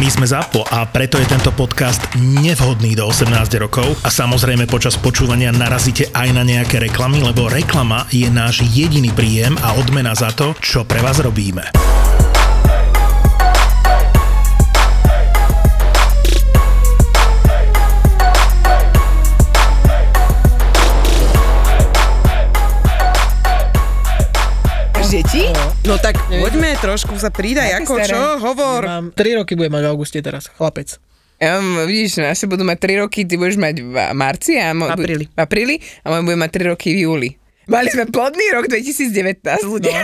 My sme ZAPO a preto je tento podcast nevhodný do 18 rokov a samozrejme počas počúvania narazíte aj na nejaké reklamy, lebo reklama je náš jediný príjem a odmena za to, čo pre vás robíme. No tak poďme trošku sa pridaj, ako staré? čo, hovor. Mám 3 roky budem mať v auguste teraz, chlapec. Um, vidíš, naše budú mať 3 roky, ty budeš mať v marci a môj, Apríli. v apríli a môj bude mať 3 roky v júli. Mali sme plodný rok 2019, ľudia.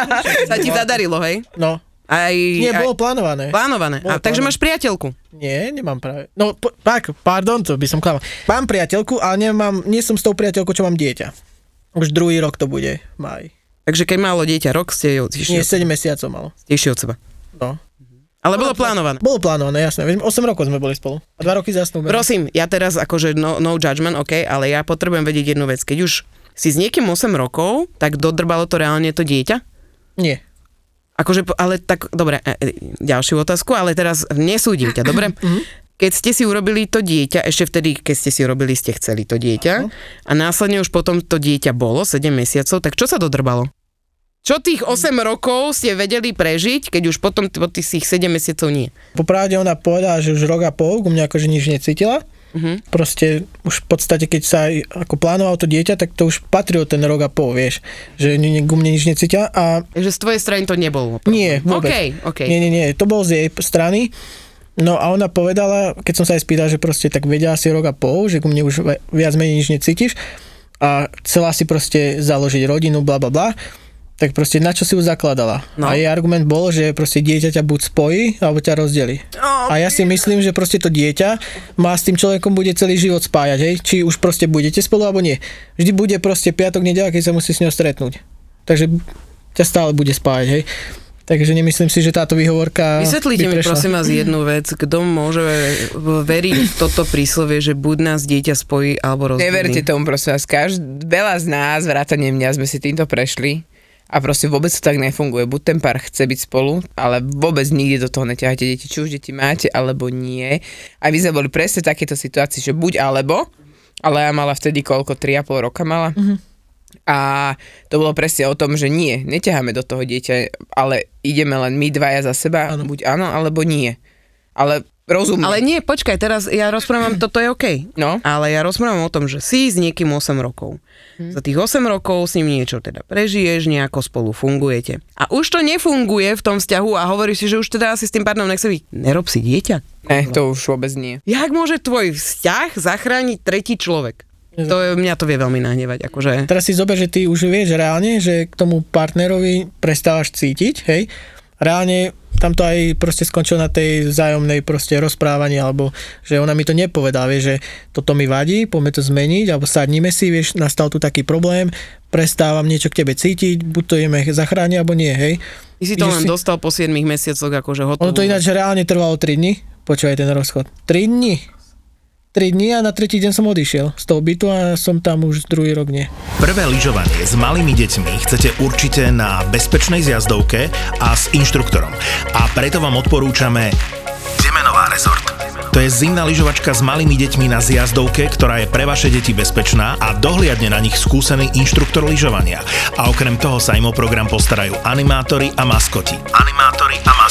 Sa ti zadarilo, hej? No, Aj, nie, aj bolo plánované. plánované. A, Bolo takže plánované. máš priateľku. Nie, nemám práve. No, po, tak, pardon, to by som klamal. Mám priateľku, ale nemám, nie som s tou priateľkou, čo mám dieťa. Už druhý rok to bude, maj. Takže keď malo dieťa rok, ste Nie, tišli, 7 mesiacov malo. tišli od seba. No. Ale bolo plánované. Bolo plánované, jasné. Veď 8 rokov sme boli spolu. A 2 roky zasnúbení. Prosím, ja teraz akože no, no judgment, OK, ale ja potrebujem vedieť jednu vec. Keď už si s niekým 8 rokov, tak dodrbalo to reálne to dieťa? Nie. Akože, ale tak, dobre, e, e, ďalšiu otázku, ale teraz nesúdim ťa, dobre? Keď ste si urobili to dieťa, ešte vtedy, keď ste si urobili, ste chceli to dieťa a následne už potom to dieťa bolo, 7 mesiacov, tak čo sa dodrbalo? Čo tých 8 rokov ste vedeli prežiť, keď už potom po tých 7 mesiacov nie? Popravde ona povedala, že už rok a pol, ku mne akože nič necítila. Mhm. Proste už v podstate, keď sa aj ako plánoval to dieťa, tak to už patrilo ten rok a pol, vieš. Že ku mne nič necítila a Takže z tvojej strany to nebolo. Nie, vôbec. OK, OK. Nie, nie, nie, to bol z jej strany. No a ona povedala, keď som sa aj spýtal, že proste tak vedela si rok a pol, že ku mne už vi- viac menej nič necítiš a chcela si proste založiť rodinu, bla bla bla, tak proste na čo si ju zakladala. No. A jej argument bol, že proste dieťa ťa buď spojí, alebo ťa rozdeli. A ja si myslím, že proste to dieťa má s tým človekom bude celý život spájať, hej? Či už proste budete spolu, alebo nie. Vždy bude proste piatok, nedela, keď sa musí s ňou stretnúť. Takže ťa stále bude spájať, hej? Takže nemyslím si, že táto výhovorka Vysvetlite mi prosím vás jednu vec, kto môže veriť v toto príslovie, že buď nás dieťa spojí alebo rozdelí. Neverte tomu, prosím vás. Každ- veľa z nás, vrátane mňa, sme si týmto prešli a proste vôbec to tak nefunguje. Buď ten pár chce byť spolu, ale vôbec nikde do toho neťahajte deti, či už deti máte, alebo nie. A my sme boli presne v takéto situácii, že buď alebo, ale ja mala vtedy koľko, 3,5 roka mala. A to bolo presne o tom, že nie, neťaháme do toho dieťa, ale ideme len my dvaja za seba, Áno. buď áno, alebo nie. Ale rozumne. Ale nie, počkaj, teraz ja rozprávam, toto je OK. No. Ale ja rozprávam o tom, že si s niekým 8 rokov. Za tých 8 rokov s ním niečo teda prežiješ, nejako spolu fungujete. A už to nefunguje v tom vzťahu a hovoríš si, že už teda asi s tým partnerom nechce byť. Nerob si dieťa. Ne, to už vôbec nie. Jak môže tvoj vzťah zachrániť tretí človek? To je, mňa to vie veľmi nahnevať, akože. Teraz si zober, že ty už vieš reálne, že k tomu partnerovi prestávaš cítiť, hej. Reálne tam to aj proste skončilo na tej vzájomnej proste rozprávaní, alebo že ona mi to nepovedala, vieš, že toto mi vadí, poďme to zmeniť, alebo sadníme si, vieš, nastal tu taký problém, prestávam niečo k tebe cítiť, buď to ideme zachrániť, alebo nie, hej. Ty si to len dostal po 7 mesiacoch, akože hotovo. Ono to ináč reálne trvalo 3 dní, počúvaj ten rozchod. 3 dní. 3 dní a na tretí deň som odišiel z toho bytu a som tam už druhý rok nie. Prvé lyžovanie s malými deťmi chcete určite na bezpečnej zjazdovke a s inštruktorom. A preto vám odporúčame Demenová rezort. To je zimná lyžovačka s malými deťmi na zjazdovke, ktorá je pre vaše deti bezpečná a dohliadne na nich skúsený inštruktor lyžovania. A okrem toho sa im o program postarajú animátori a maskoti. Animátori a maskoti.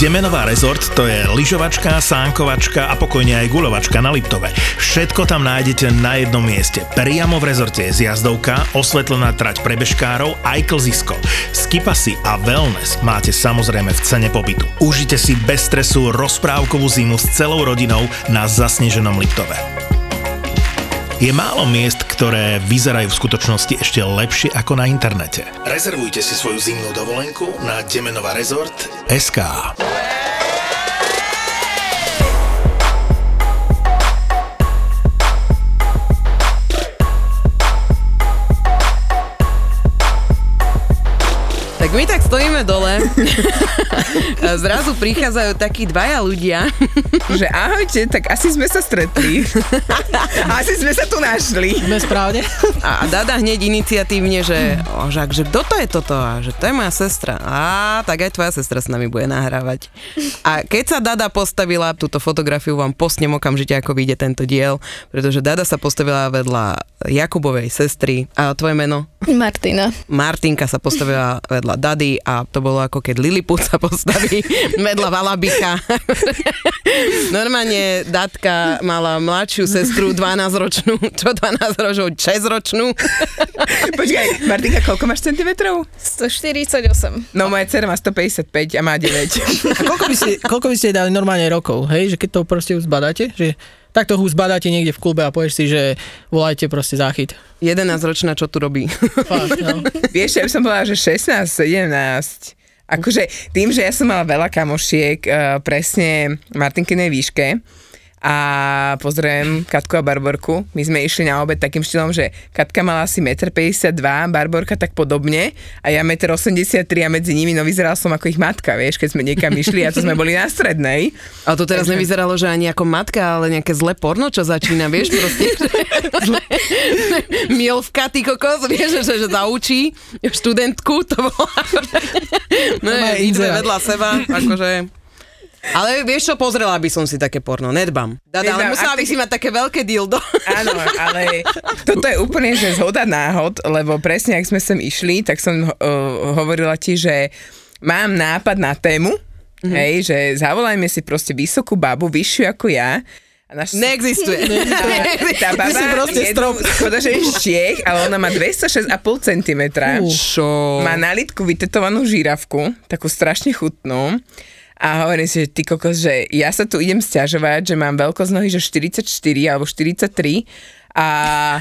Demenová rezort to je lyžovačka, sánkovačka a pokojne aj guľovačka na Liptove. Všetko tam nájdete na jednom mieste. Priamo v rezorte je zjazdovka, osvetlená trať pre bežkárov aj klzisko. Skipasy a wellness máte samozrejme v cene pobytu. Užite si bez stresu rozprávkovú zimu s celou rodinou na zasneženom Liptove. Je málo miest, ktoré vyzerajú v skutočnosti ešte lepšie ako na internete. Rezervujte si svoju zimnú dovolenku na Demenová rezort SK. Tak my tak stojíme dole. A Zrazu prichádzajú takí dvaja ľudia. Že ahojte, tak asi sme sa stretli. asi sme sa tu našli. Sme správne? A a Dada hneď iniciatívne, že, o, že, že kto to je toto? A že to je moja sestra. A tak aj tvoja sestra s nami bude nahrávať. A keď sa Dada postavila, túto fotografiu vám postnem okamžite, ako vyjde tento diel, pretože Dada sa postavila vedľa Jakubovej sestry. A tvoje meno? Martina. Martinka sa postavila vedľa Dady a to bolo ako keď Lilliput sa postaví vedľa Valabika. Normálne Datka mala mladšiu sestru 12-ročnú, čo 12-ročnú, 6-ročnú. Počkaj, Martinka, koľko máš centimetrov? 148. No moja dcera má 155 a má 9. A koľko by, ste, koľko by ste dali normálne rokov, hej? Že keď to proste už zbadáte, že takto ho zbadáte niekde v klube a povieš si, že volajte proste záchyt. 11-ročná, čo tu robí? Fakt, no. Vieš, ja by som povedala, že 16, 17. Akože tým, že ja som mala veľa kamošiek uh, presne Martinkinej výške a pozriem Katku a Barborku. My sme išli na obed takým štýlom, že Katka mala asi 1,52 m, Barborka tak podobne a ja 1,83 m a medzi nimi, no vyzeral som ako ich matka, vieš, keď sme niekam išli a to sme boli na strednej. A to teraz nevyzeralo, že ani ako matka, ale nejaké zlé porno, čo začína, vieš, proste. Milvka, ty kokos, vieš, že, že zaučí študentku, to bolo... No, inzerát. vedľa seba, akože... Ale vieš čo, pozrela by som si také porno, nedbám. Dada, ale musela by si mať také veľké dildo. Áno, ale toto je úplne, že zhoda náhod, lebo presne, ak sme sem išli, tak som uh, hovorila ti, že mám nápad na tému, Mhm. mm-hmm. hej, že zavolajme si proste vysokú babu, vyššiu ako ja. A naš... Neexistuje. Tá baba si proste strop. škoda, že je z Čiech, ale ona má 206,5 cm. Čo? Má na litku vytetovanú žíravku, takú strašne chutnú. A hovorím si, že ty kokos, že ja sa tu idem stiažovať, že mám veľkosť nohy, že 44 alebo 43 a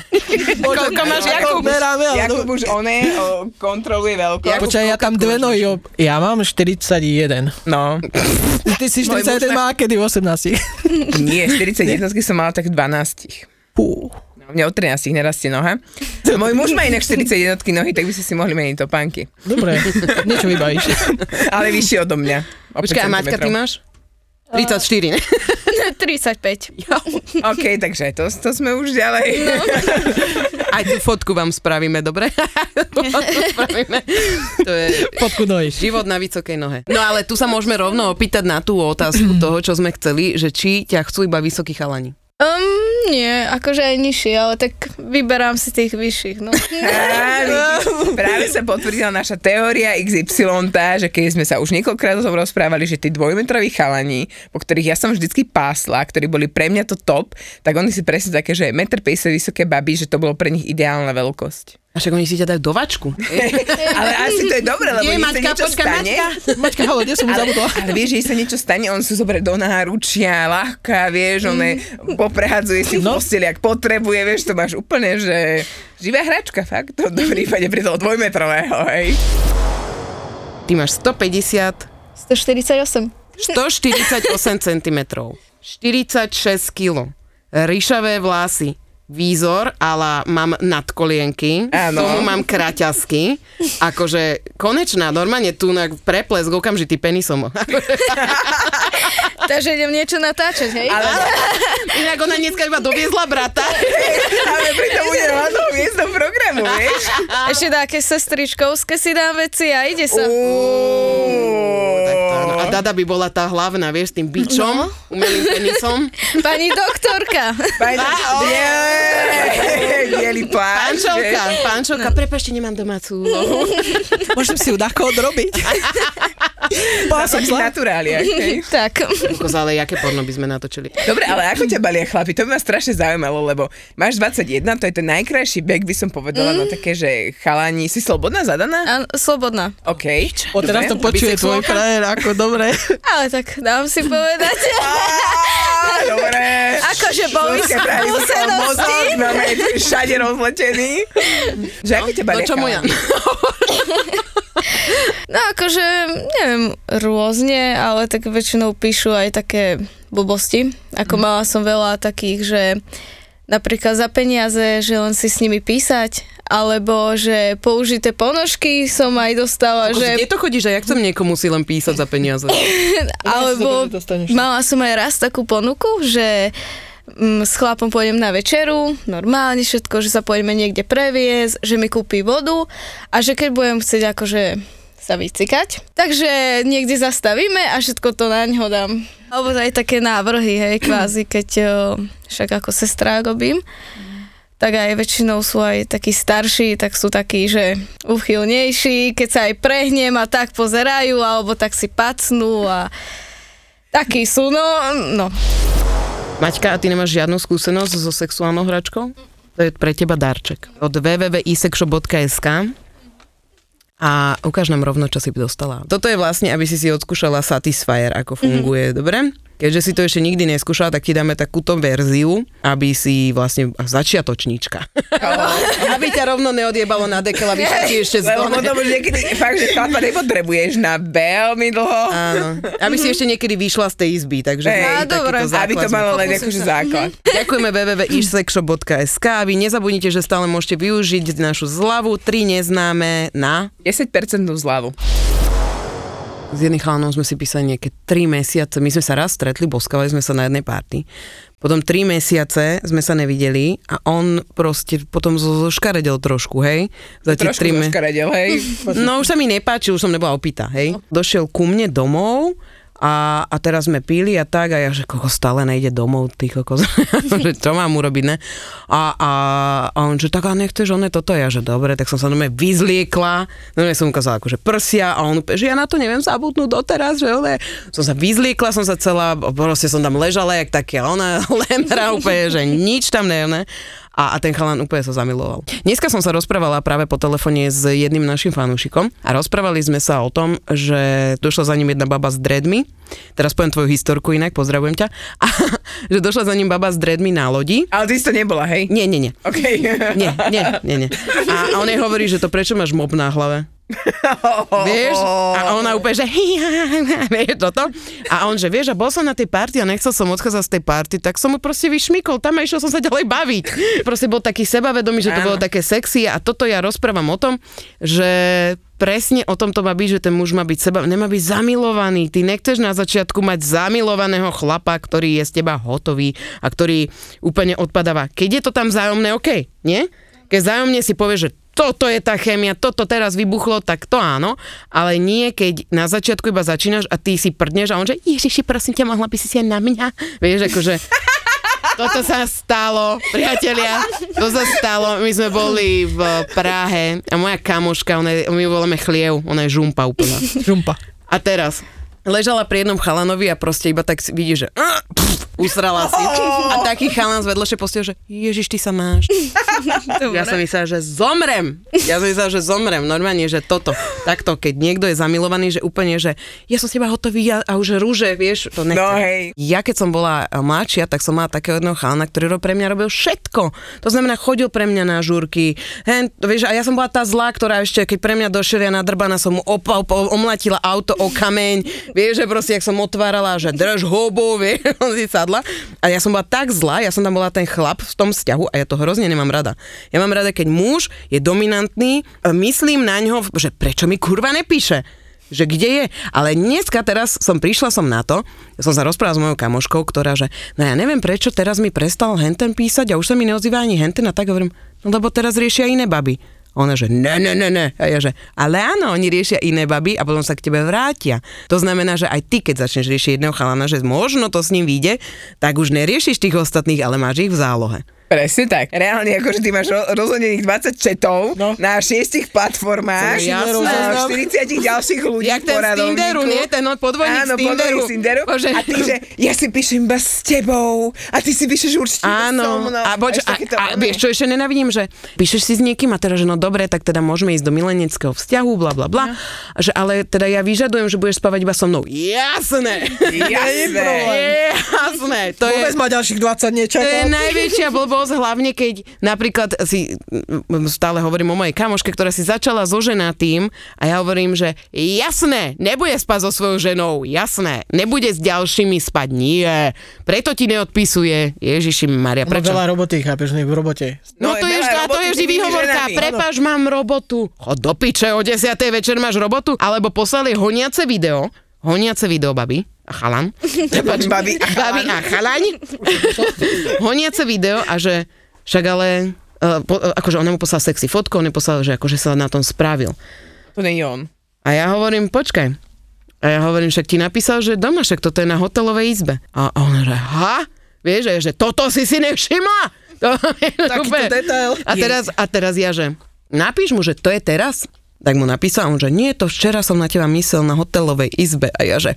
Koľko máš, Jakub? Meráme, ale Jakub už oné o, kontroluje veľkosť. Počkaj, ja tam dve nohy, ob- ja mám 41. No, Ty si Môj 41 muž má kedy v 18. nie, 41 som mala tak 12. Pú. No, mne od 13 nerastie noha. A môj muž má inak 41 nohy, tak by ste si mohli meniť topánky. Dobre, niečo vybavíš. Ale vyššie odo mňa. Počkaj, a 5 Maťka, ty máš? 34, ne? 35. OK, takže to, to sme už ďalej. Aj tú fotku vám spravíme, dobre? Fotku spravíme. To je Fotku nohy. život na vysokej nohe. No ale tu sa môžeme rovno opýtať na tú otázku toho, čo sme chceli, že či ťa chcú iba vysokí chalani. Um, nie, akože aj nižšie, ale tak vyberám si tých vyšších, no. Práve sa potvrdila naša teória XY, tá, že keď sme sa už niekoľkrát o tom rozprávali, že tí dvojmetroví chalani, po ktorých ja som vždycky pásla, ktorí boli pre mňa to top, tak oni si presne také, že 1,50 m vysoké baby, že to bolo pre nich ideálna veľkosť. A však oni si ťa dajú do vačku. Ale asi to je dobré, lebo Nie, im sa niečo počkaj, stane. Maťka. Maťka, halo, kde som mu Ale, zabudla? ale vieš, že sa niečo stane, on sú zobrať do náručia, ľahká, vieš, on poprehadzuje si v No. posteli, ak potrebuje, vieš, to máš úplne, že živá hračka, fakt, to v prípade pri toho dvojmetrového, hej. Ty máš 150, 148. 148 cm, 46 kg, ríšavé vlasy, výzor, ale mám nadkolienky, Áno. tomu mám kraťasky, akože konečná, normálne tu na preplesk okamžitý penisom. Takže idem niečo natáčať, hej? Ale, Inak ona dneska iba doviezla brata. ale pritom bude toho miestnom programu, vieš. Ešte také sestričkovské si dám veci a ide sa. Tak to áno. A Dada by bola tá hlavná, vieš, s tým bičom, umelým penisom. Pani doktorka. Pani, bielý Pánčovka, vieš. pánčovka, prepašte, nemám domácu úlohu. Môžem si ju dako odrobiť. Bola som zlá. naturáliach, hej. tak. Kokos, ale jaké porno by sme natočili? Dobre, ale ako ťa balia chlapi? To by ma strašne zaujímalo, lebo máš 21, to je ten najkrajší vek, by som povedala, no také, že chalani, si slobodná, zadaná? A, slobodná. OK. O, teraz to počuje tvoj frajer, ako dobre. Ale tak dám si povedať. Dobre. Akože boli skúsenosti. máme všade rozletený. Že ako ťa balia No čo moja? No akože, neviem, rôzne, ale tak väčšinou píšu aj také blbosti. Ako mala som veľa takých, že napríklad za peniaze, že len si s nimi písať, alebo že použité ponožky som aj dostala, Že... že, Kde to chodíš a ja chcem niekomu si len písať za peniaze? alebo mala som aj raz takú ponuku, že mm, s chlapom pôjdem na večeru, normálne všetko, že sa pôjdeme niekde previesť, že mi kúpi vodu a že keď budem chcieť akože sa vycikať, takže niekde zastavíme a všetko to na ňo dám. Alebo aj také návrhy, hej, kvázi, keď o, však ako sestra robím, tak aj väčšinou sú aj takí starší, tak sú takí, že uchylnejší, keď sa aj prehnem a tak pozerajú, alebo tak si pacnú a takí sú, no, no. Maťka, a ty nemáš žiadnu skúsenosť so sexuálnou hračkou? To je pre teba darček. Od www.isexshop.sk a ukáž nám rovno, čo si dostala. Toto je vlastne, aby si si odskúšala Satisfyer, ako funguje, mm-hmm. dobre? Keďže si to ešte nikdy neskúšala, tak ti dáme takúto verziu, aby si vlastne začiatočníčka. aby ťa rovno neodjebalo na dekel, aby si ešte Lebo zdone. potom už niekedy fakt, že chlapa nepotrebuješ na veľmi dlho. Áno. Aby si ešte niekedy vyšla z tej izby, takže Hej, Hej, dobre. Aby to malo len akože základ. Ďakujeme www.ishsexshop.sk a vy nezabudnite, že stále môžete využiť našu zľavu 3 neznáme na 10% zľavu. S jedným chalanom sme si písali nejaké 3 mesiace, my sme sa raz stretli, boskavali sme sa na jednej party. Potom 3 mesiace sme sa nevideli a on proste potom zo- zoškaredel trošku, hej? Za tie Trošku tri me- zoškaredel, hej. No už sa mi nepáčil, už som nebola opýta, hej. Došiel ku mne domov a, a teraz sme pili a tak a ja, že koko stále nejde domov, ty kokos, že čo mám urobiť, ne? A, a, a on, že tak a nechceš, on je toto, ja, že dobre, tak som sa normálne vyzliekla, normálne som ukázala akože prsia a on že ja na to neviem zabudnúť doteraz, že ole, som sa vyzliekla, som sa celá, proste som tam ležala, jak také, a ona lemra úplne, že nič tam neviem, ne? A, a ten chalan úplne sa zamiloval. Dneska som sa rozprávala práve po telefóne s jedným našim fanúšikom a rozprávali sme sa o tom, že došla za ním jedna baba s dreadmi. Teraz poviem tvoju historku inak, pozdravujem ťa. A, že došla za ním baba s dreadmi na lodi. Ale ty to nebola, hej? Nie, nie, nie. OK. Nie, nie, nie, nie. A, a on jej hovorí, že to prečo máš mob na hlave? Vieš? A ona úplne, že vieš toto? A on, že vieš, a bol som na tej party a nechcel som odchádzať z tej party, tak som mu proste vyšmykol tam a išiel som sa ďalej baviť. Proste bol taký sebavedomý, že to Áno. bolo také sexy a toto ja rozprávam o tom, že presne o tom to má byť, že ten muž má byť seba, nemá byť zamilovaný. Ty nechceš na začiatku mať zamilovaného chlapa, ktorý je z teba hotový a ktorý úplne odpadáva. Keď je to tam vzájomné, OK, nie? Keď vzájomne si povie, že toto je tá chémia, toto teraz vybuchlo, tak to áno, ale nie, keď na začiatku iba začínaš a ty si prdneš a on že Ježiši, prosím ťa, mohla by si si aj na mňa. Vieš, akože toto sa stalo, priatelia, to sa stalo, my sme boli v Prahe a moja kamoška, ona je, my voláme chliev, ona je žumpa úplná. Žumpa. A teraz, ležala pri jednom chalanovi a proste iba tak vidí, že pff, usrala si. A taký chalan z vedľašej postel, že Ježiš, ty sa máš. Ja som myslela, že zomrem. Ja som myslela, že zomrem. Normálne, že toto. Takto, keď niekto je zamilovaný, že úplne, že ja som s teba hotový a, a už rúže, vieš, to nechce. No hej. Ja keď som bola eh, mladšia, tak som mala takého jedného chalana, ktorý pre mňa robil všetko. To znamená, chodil pre mňa na žúrky. Hen, vieš, a ja som bola tá zlá, ktorá ešte, keď pre mňa došiel ja nadrbaná, som mu opal, po- omlatila auto o kameň. Vieš, že proste, jak som otvárala, že drž hobo, vieš, on si sadla. A ja som bola tak zlá, ja som tam bola ten chlap v tom vzťahu a ja to hrozne nemám rada. Ja mám rada, keď muž je dominantný, e, myslím na ňo, že prečo mi kurva nepíše že kde je. Ale dneska teraz som prišla som na to, som sa rozprávala s mojou kamoškou, ktorá, že no ja neviem prečo teraz mi prestal henten písať a už sa mi neozýva ani henten a tak hovorím, no lebo teraz riešia iné baby. Ona, že ne, ne, ne, ne. A ja, že ale áno, oni riešia iné baby a potom sa k tebe vrátia. To znamená, že aj ty, keď začneš riešiť jedného chalana, že možno to s ním vyjde, tak už neriešiš tých ostatných, ale máš ich v zálohe. Presne tak. Reálne, akože ty máš ro- rozhodených 20 chatov No. na šiestich platformách, Jasné. na 40 ďalších ľudí Jak ten z. Tinderu, nie? Ten podvodník Áno, z Tinderu. z Tinderu. Bože. A ty, že ja si píšem iba s tebou a ty si píšeš určite iba so Áno, mnou. a, boč, a, a one. vieš čo ešte nenávidím, že píšeš si s niekým a teda, že no dobre, tak teda môžeme ísť do mileneckého vzťahu, bla bla bla, že ale teda ja vyžadujem, že budeš spávať iba so mnou. Jasné! Jasné. Jasné, to je, Vôbec ma ďalších 20 to je nečakal. najväčšia blbosť dosť, hlavne keď napríklad si, stále hovorím o mojej kamoške, ktorá si začala so ženatým a ja hovorím, že jasné, nebude spať so svojou ženou, jasné, nebude s ďalšími spať, nie, preto ti neodpisuje, Ježiši Maria, prečo? veľa roboty, chápeš, v robote. No, No, to je, a to roboty je vždy výhovorka. Prepaž, mám robotu. Chod do piče, o 10. večer máš robotu. Alebo poslali honiace video, honiace video, babi a chalan. Prepač, Babi a chalan. babi a chalaň. honiace video a že však ale... Uh, po, uh, akože on mu poslal sexy fotku, on mu poslal, že akože sa na tom spravil. To nie je on. A ja hovorím, počkaj. A ja hovorím, však ti napísal, že doma, však toto je na hotelovej izbe. A on že, ha? Vieš, že, že toto si si nevšimla? To, Takýto detail. A teraz, a teraz ja, že napíš mu, že to je teraz? Tak mu napísal, on, že nie, to včera som na teba myslel na hotelovej izbe. A ja, že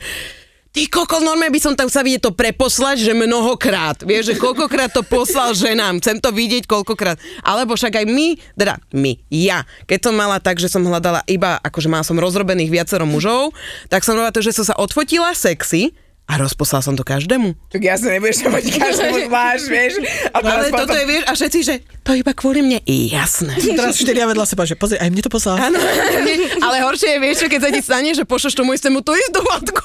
Ty koko, normálne by som tam sa vidieť to preposlať, že mnohokrát. Vieš, že koľkokrát to poslal ženám. Chcem to vidieť koľkokrát. Alebo však aj my, teda my, ja. Keď som mala tak, že som hľadala iba, akože mala som rozrobených viacero mužov, tak som robila to, že som sa odfotila sexy a rozposlala som to každému. Tak ja sa nebudeš mať každému zvlášť, vieš. A Ale teraz toto potom- je, vieš, a všetci, že to iba kvôli mne. Jasné. Teraz štyria vedľa seba, že pozri, aj mne to poslal. Áno, ale horšie je, vieš, keď sa ti stane, že pošleš tomu istému tú istú fotku.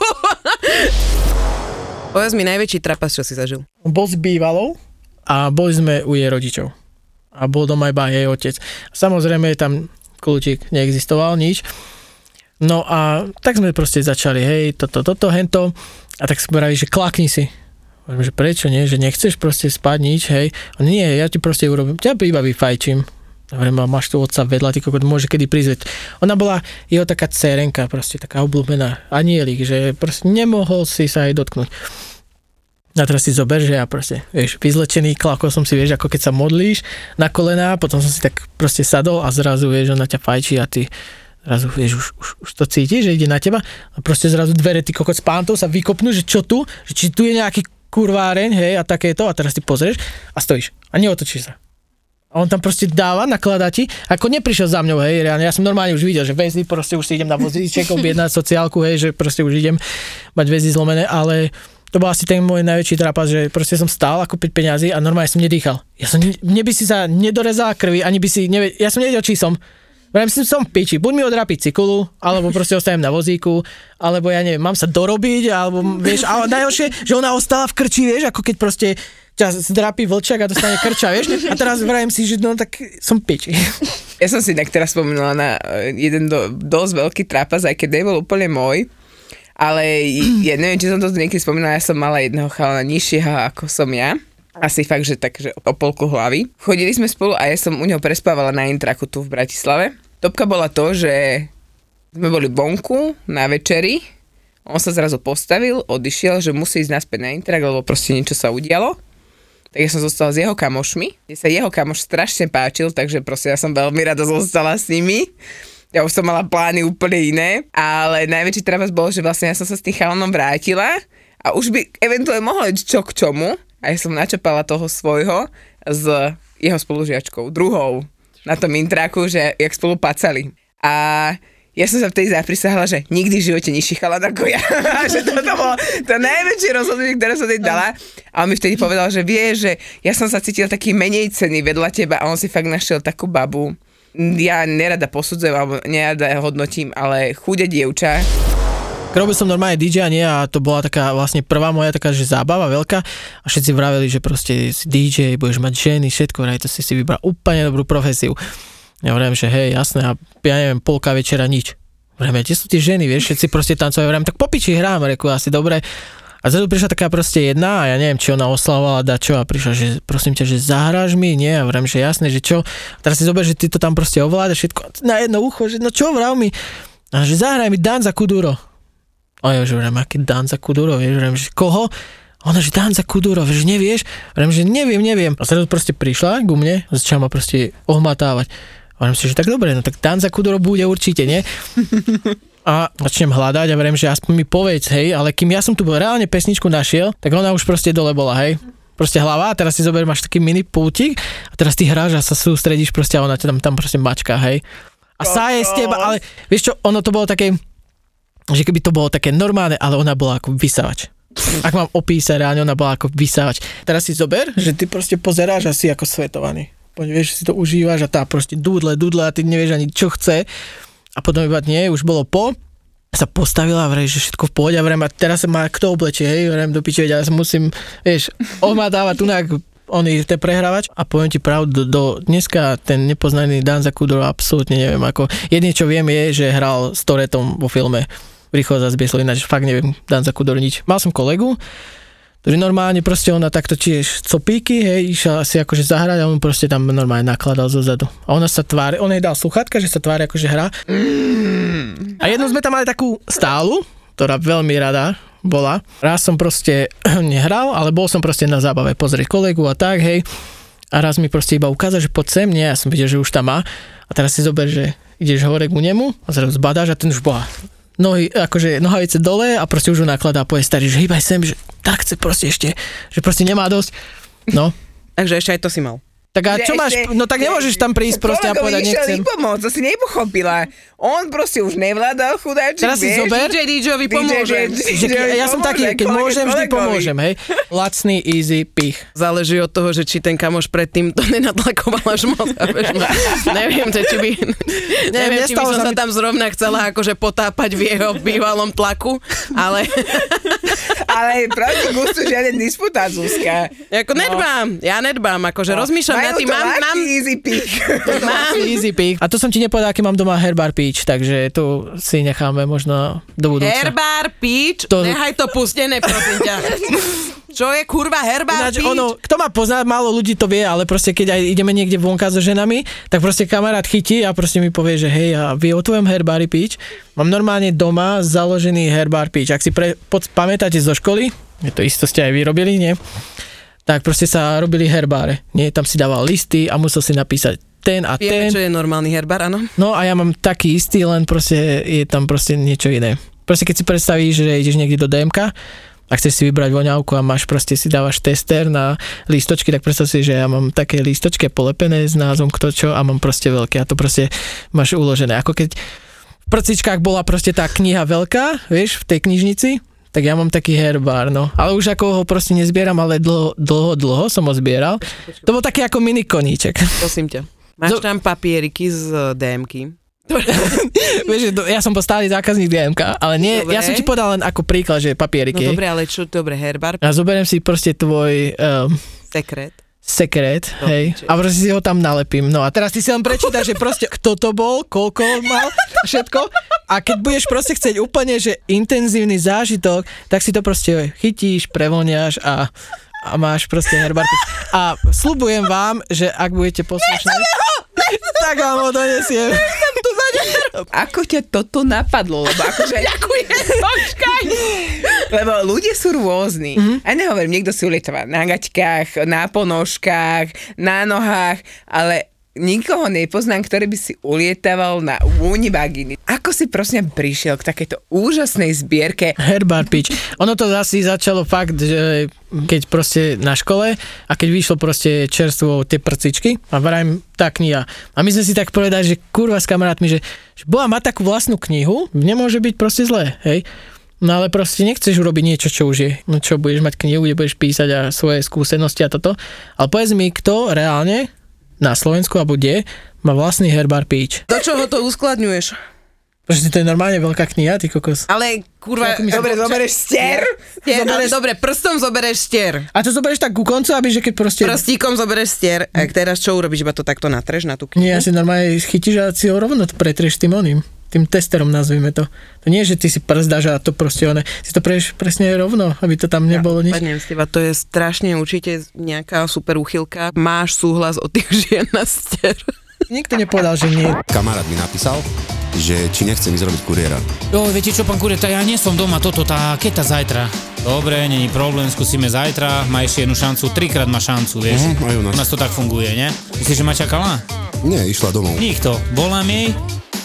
Povedz mi najväčší trapas, čo si zažil. Bol s bývalou a boli sme u jej rodičov. A bol doma iba jej otec. Samozrejme tam kľúčik neexistoval, nič. No a tak sme proste začali, hej, toto, toto, hento. A tak sme pravili, že klakni si. Hovorím, že prečo nie, že nechceš proste spať nič, hej. On, nie, ja ti proste urobím, ťa iba vyfajčím. Hovorím, a máš tu otca vedľa, ty kokot, môže kedy prísť. Ona bola jeho taká cerenka, proste taká obľúbená anielik, že proste nemohol si sa jej dotknúť. A teraz si zober, že ja proste, vieš, vyzlečený, klakol som si, vieš, ako keď sa modlíš na kolená, potom som si tak proste sadol a zrazu, vieš, ona ťa fajčí a ty zrazu, vieš, už, už, už to cítiš, že ide na teba a proste zrazu dvere, ty kokot s pántou sa vykopnú, že čo tu, že či tu je nejaký kurváreň, hej, a takéto a teraz ty pozrieš a stojíš a neotočíš sa. A on tam proste dáva, nakladá ti, ako neprišiel za mňou, hej, reálne, ja som normálne už videl, že väzy, proste už si idem na vozíček, objednať sociálku, hej, že proste už idem mať väzy zlomené, ale to bol asi ten môj najväčší trápas, že proste som stál ako 5 peňazí a normálne som nedýchal. Ja som, mne by si sa nedorezala krvi, ani by si, nevie, ja som nevedel, či som, Vrajím si, som piči, buď mi odrapiť cikulu, alebo proste ostajem na vozíku, alebo ja neviem, mám sa dorobiť, alebo vieš, a najhoršie, že ona ostala v krči, vieš, ako keď proste ťa zdrapí vlčak a dostane krča, vieš, a teraz vrajím si, že no tak som piči. Ja som si inak teraz spomenula na eh, jeden do, dosť veľký trápas, aj keď nebol úplne môj. Ale ja neviem, či som to tu niekedy spomínala, ja som mala jedného chalana nižšieho ako som ja. Asi fakt, že tak, že o polku hlavy. Chodili sme spolu a ja som u neho prespávala na intraku tu v Bratislave. Topka bola to, že sme boli vonku na večeri, on sa zrazu postavil, odišiel, že musí ísť naspäť na intrak, lebo proste niečo sa udialo. Tak ja som zostala s jeho kamošmi, kde sa jeho kamoš strašne páčil, takže proste ja som veľmi rada zostala s nimi. Ja už som mala plány úplne iné, ale najväčší trapas bol, že vlastne ja som sa s tým chalanom vrátila a už by eventuálne mohlo ísť čo k čomu a ja som načapala toho svojho s jeho spolužiačkou, druhou na tom intraku, že jak spolu pacali. A ja som sa vtedy zaprisahala, že nikdy v živote nižší chalan ako ja. že toto bolo to najväčšie rozhodnutie, ktoré som tej dala. A on mi vtedy povedal, že vie, že ja som sa cítil taký menej cený vedľa teba a on si fakt našiel takú babu. Ja nerada posudzujem, alebo nerada hodnotím, ale chude dievča. Robil som normálne DJ a nie a to bola taká vlastne prvá moja taká, že zábava veľká a všetci vraveli, že proste si DJ, budeš mať ženy, všetko, vraj to si si vybral úplne dobrú profesiu. Ja hovorím, že hej, jasné, a ja neviem, polka večera nič. Hovorím, kde sú tie ženy, vieš, všetci proste tancujú, hovorím, tak popiči hrám, reku, asi dobre. A zrazu prišla taká proste jedna a ja neviem, či ona oslavovala da čo a prišla, že prosím ťa, že zahráš mi, nie, a hovorím, že jasné, že čo. A teraz si zober, že ty to tam proste ovládaš všetko na jedno ucho, že no čo vrav mi. A že zahraj mi Dan za Kuduro. A ja že hovorím, aký Danza Kuduro, vieš, hovorím, že koho? Ona, že Danza Kuduro, že nevieš? Hovorím, že neviem, neviem. A zrazu proste prišla ku mne, začala ma proste ohmatávať. Hovorím si, že tak dobre, no tak Danza Kuduro bude určite, nie? A začnem hľadať a verím, že aspoň mi povedz, hej, ale kým ja som tu reálne pesničku našiel, tak ona už proste dole bola, hej. Proste hlava a teraz si zober, máš taký mini pultík a teraz ty hráš a sa sústredíš proste a ona ťa tam, tam proste mačka, hej. A sáje z teba, ale vieš čo, ono to bolo také, že keby to bolo také normálne, ale ona bola ako vysavač. ak mám opísať, reálne ona bola ako vysávač. Teraz si zober, že ty proste pozeráš asi ako svetovaný. Poď, vieš, si to užívaš a tá proste dudle, dudle a ty nevieš ani čo chce. A potom iba nie, už bolo po, sa postavila a vraj, že všetko v pohode vrem, a teraz sa má kto oblečie, hej, vrem do piče, ja musím, vieš, on má dávať tu na oný ten prehrávač a poviem ti pravdu, do, do dneska ten nepoznaný Dan Zakudor absolútne neviem ako, jedine čo viem je, že hral s Toretom vo filme Prichádza z Bieslo, ináč fakt neviem Dan Zakudor nič. Mal som kolegu, ktorý normálne proste ona takto tiež copíky, hej, išla si akože zahrať a on proste tam normálne nakladal zo zadu. A ona sa tvári, on jej dal sluchatka, že sa tvári akože hrá. A jednu sme tam mali takú stálu, ktorá veľmi rada bola. Raz som proste nehral, ale bol som proste na zábave pozrieť kolegu a tak, hej. A raz mi proste iba ukázal, že poď sem, nie, ja som videl, že už tam má. A teraz si zober, že ideš hore ku nemu a zrazu zbadáš a ten už bola nohy, akože nohavice dole a proste už ho nakladá a povie starý, že hýbaj sem, že tak chce proste ešte, že proste nemá dosť. No, Takže ešte aj to si mal. Tak a čo máš, ešte- no tak nemôžeš tam prísť proste a povedať nechcem. vypomôcť, to si nepochopila. On proste už nevládal chudáčik, Teraz si vieš? zober, DJ DJovi pomôže. že ke, ja som taký, keď môžem, vždy pomôžem, hej. Lacný, easy, pich. Záleží od toho, že či ten kamoš predtým to nenatlakoval až moc. ma? neviem, že či by, neviem, či by som sa tam zrovna chcela akože potápať v jeho bývalom tlaku, ale Ale proti gustu žiaden disputát, Zuzka. ako nedbám, ja nedbám, akože rozmýšľam tým, to mám, mám, easy pick. mám, Easy pick. A to som ti nepovedal, aký mám doma Herbar Peach, takže tu si necháme možno do budúcna. Herbár Peach, To- nechaj to pustené, prosím ťa. Čo je kurva Herbár Ináč, ono, kto ma pozná, málo ľudí to vie, ale proste keď aj ideme niekde vonka so ženami, tak proste kamarát chytí a proste mi povie, že hej, a vie o tvojom herbári pič. Mám normálne doma založený herbár pič. Ak si pre, pod, pamätáte zo školy, je to isto ste aj vyrobili, nie? Tak proste sa robili herbáre. Nie, tam si dával listy a musel si napísať ten a ten. Vieme, čo je normálny herbár, áno? No a ja mám taký istý, len proste je tam proste niečo iné. Proste keď si predstavíš, že ideš niekde do DMK a chceš si vybrať voňavku a máš proste si dávaš tester na lístočky, tak predstav si, že ja mám také lístočky polepené s názvom kto čo a mám proste veľké a to proste máš uložené. Ako keď v prcičkách bola proste tá kniha veľká, vieš, v tej knižnici, tak ja mám taký herbár, no. Ale už ako ho proste nezbieram, ale dlho, dlho, dlho som ho zbieral. To bol taký ako mini koníček. Prosím ťa. Máš Do- tam papieriky z eh, DMky? Vieš, ja som stály zákazník DMK, ale nie, Dobre. ja som ti povedal len ako príklad, že No papieriky. hej. dobre, ale čo, dobre, herbár, A zoberiem si proste tvoj um, sekret. Sekret, No, hej, piče. a proste si ho tam nalepím. No a teraz ty si len prečítaš, že proste kto to bol, koľko mal, všetko. A keď budeš proste chcieť úplne, že intenzívny zážitok, tak si to proste chytíš, prevoňaš a a máš proste herbár. A slubujem vám, že ak budete poslušní, tak vám ho donesiem. Ako ťa toto napadlo? Lebo akože... Ďakujem, počkaj! Lebo ľudia sú rôzni. Mm-hmm. A nehovorím, niekto si ulietava na gaťkách, na ponožkách, na nohách, ale nikoho nepoznám, ktorý by si ulietaval na unibaginy. Ako si prosím prišiel k takejto úžasnej zbierke? Herbár pič. Ono to asi začalo fakt, že keď proste na škole a keď vyšlo proste čerstvo tie prcičky a vrajím tá kniha. A my sme si tak povedali, že kurva s kamarátmi, že, že bola mať takú vlastnú knihu, nemôže byť proste zlé, hej. No ale proste nechceš urobiť niečo, čo už je. No čo, budeš mať knihu, kde budeš písať a svoje skúsenosti a toto. Ale povedz mi, kto reálne na Slovensku alebo kde má vlastný herbár píč. Do čoho to uskladňuješ? Proste to je normálne veľká kniha, ty kokos. Ale kurva... Myslíš? Dobre, zoberieš stier? Stier, ale Zoberieš- dobre, prstom zoberieš stier. A to zoberieš tak ku koncu, aby že keď proste... Prstíkom zoberieš stier. A teraz čo urobíš? Iba to takto natreš na tú knihu? Nie, asi normálne chytíš a si ho rovno pretrieš tým oným. Tým testerom nazvime to. To nie je, že ty si prst dáš a to proste one. Si to preješ presne rovno, aby to tam nebolo nič. Padnem z teba, to je strašne určite nejaká super uchylka. Máš súhlas od tých žien na stier. Nikto nepovedal, že nie. Kamarát mi napísal, že či nechcem ísť robiť kuriéra. Jo, viete čo, pán Kureta, ja nie som doma toto, tá keta zajtra. Dobre, není problém, skúsime zajtra, má ešte jednu šancu, trikrát má šancu, vieš. Mhm, aj u nás. U nás to tak funguje, ne? Myslíš, že ma čakala? Nie, išla domov. Nikto. Volám jej,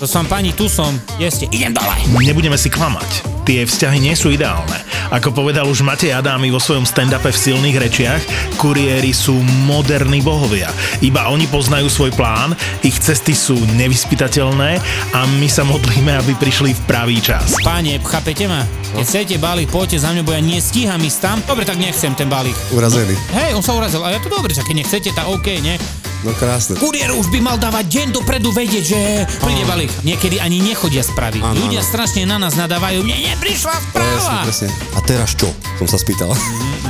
to som pani, tu som, kde ste? Idem dole. Nebudeme si klamať. tie vzťahy nie sú ideálne. Ako povedal už Matej Adámy vo svojom stand-upe v silných rečiach, kuriéri sú moderní bohovia. Iba oni poznajú svoj plán, ich cesty sú nevyspytateľné a my sa modlíme, aby prišli v pravý čas. Páne, chápete ma? Keď chcete balík, poďte za mňa, bo ja nestíham ísť tam. Dobre, tak nechcem ten balík. Urazený. Hej, on sa urazil, a ja to dobre, že keď nechcete, tak OK, nie? No krásne. Kuriér už by mal dávať deň dopredu vedieť, že príde balík. Niekedy ani nechodia správy. Áno, Ľudia áno. strašne na nás nadávajú, mne neprišla Presne, správa. presne. A teraz čo? Som sa spýtal.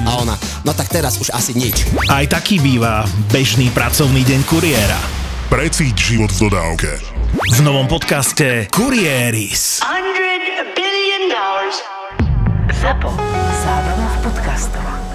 A ona, no tak teraz už asi nič. Aj taký býva bežný pracovný deň kuriéra. Precíť život v dodávke. V novom podcaste Kurieris. 100 billion dollars. Zapo. Zábrná v podcastovách.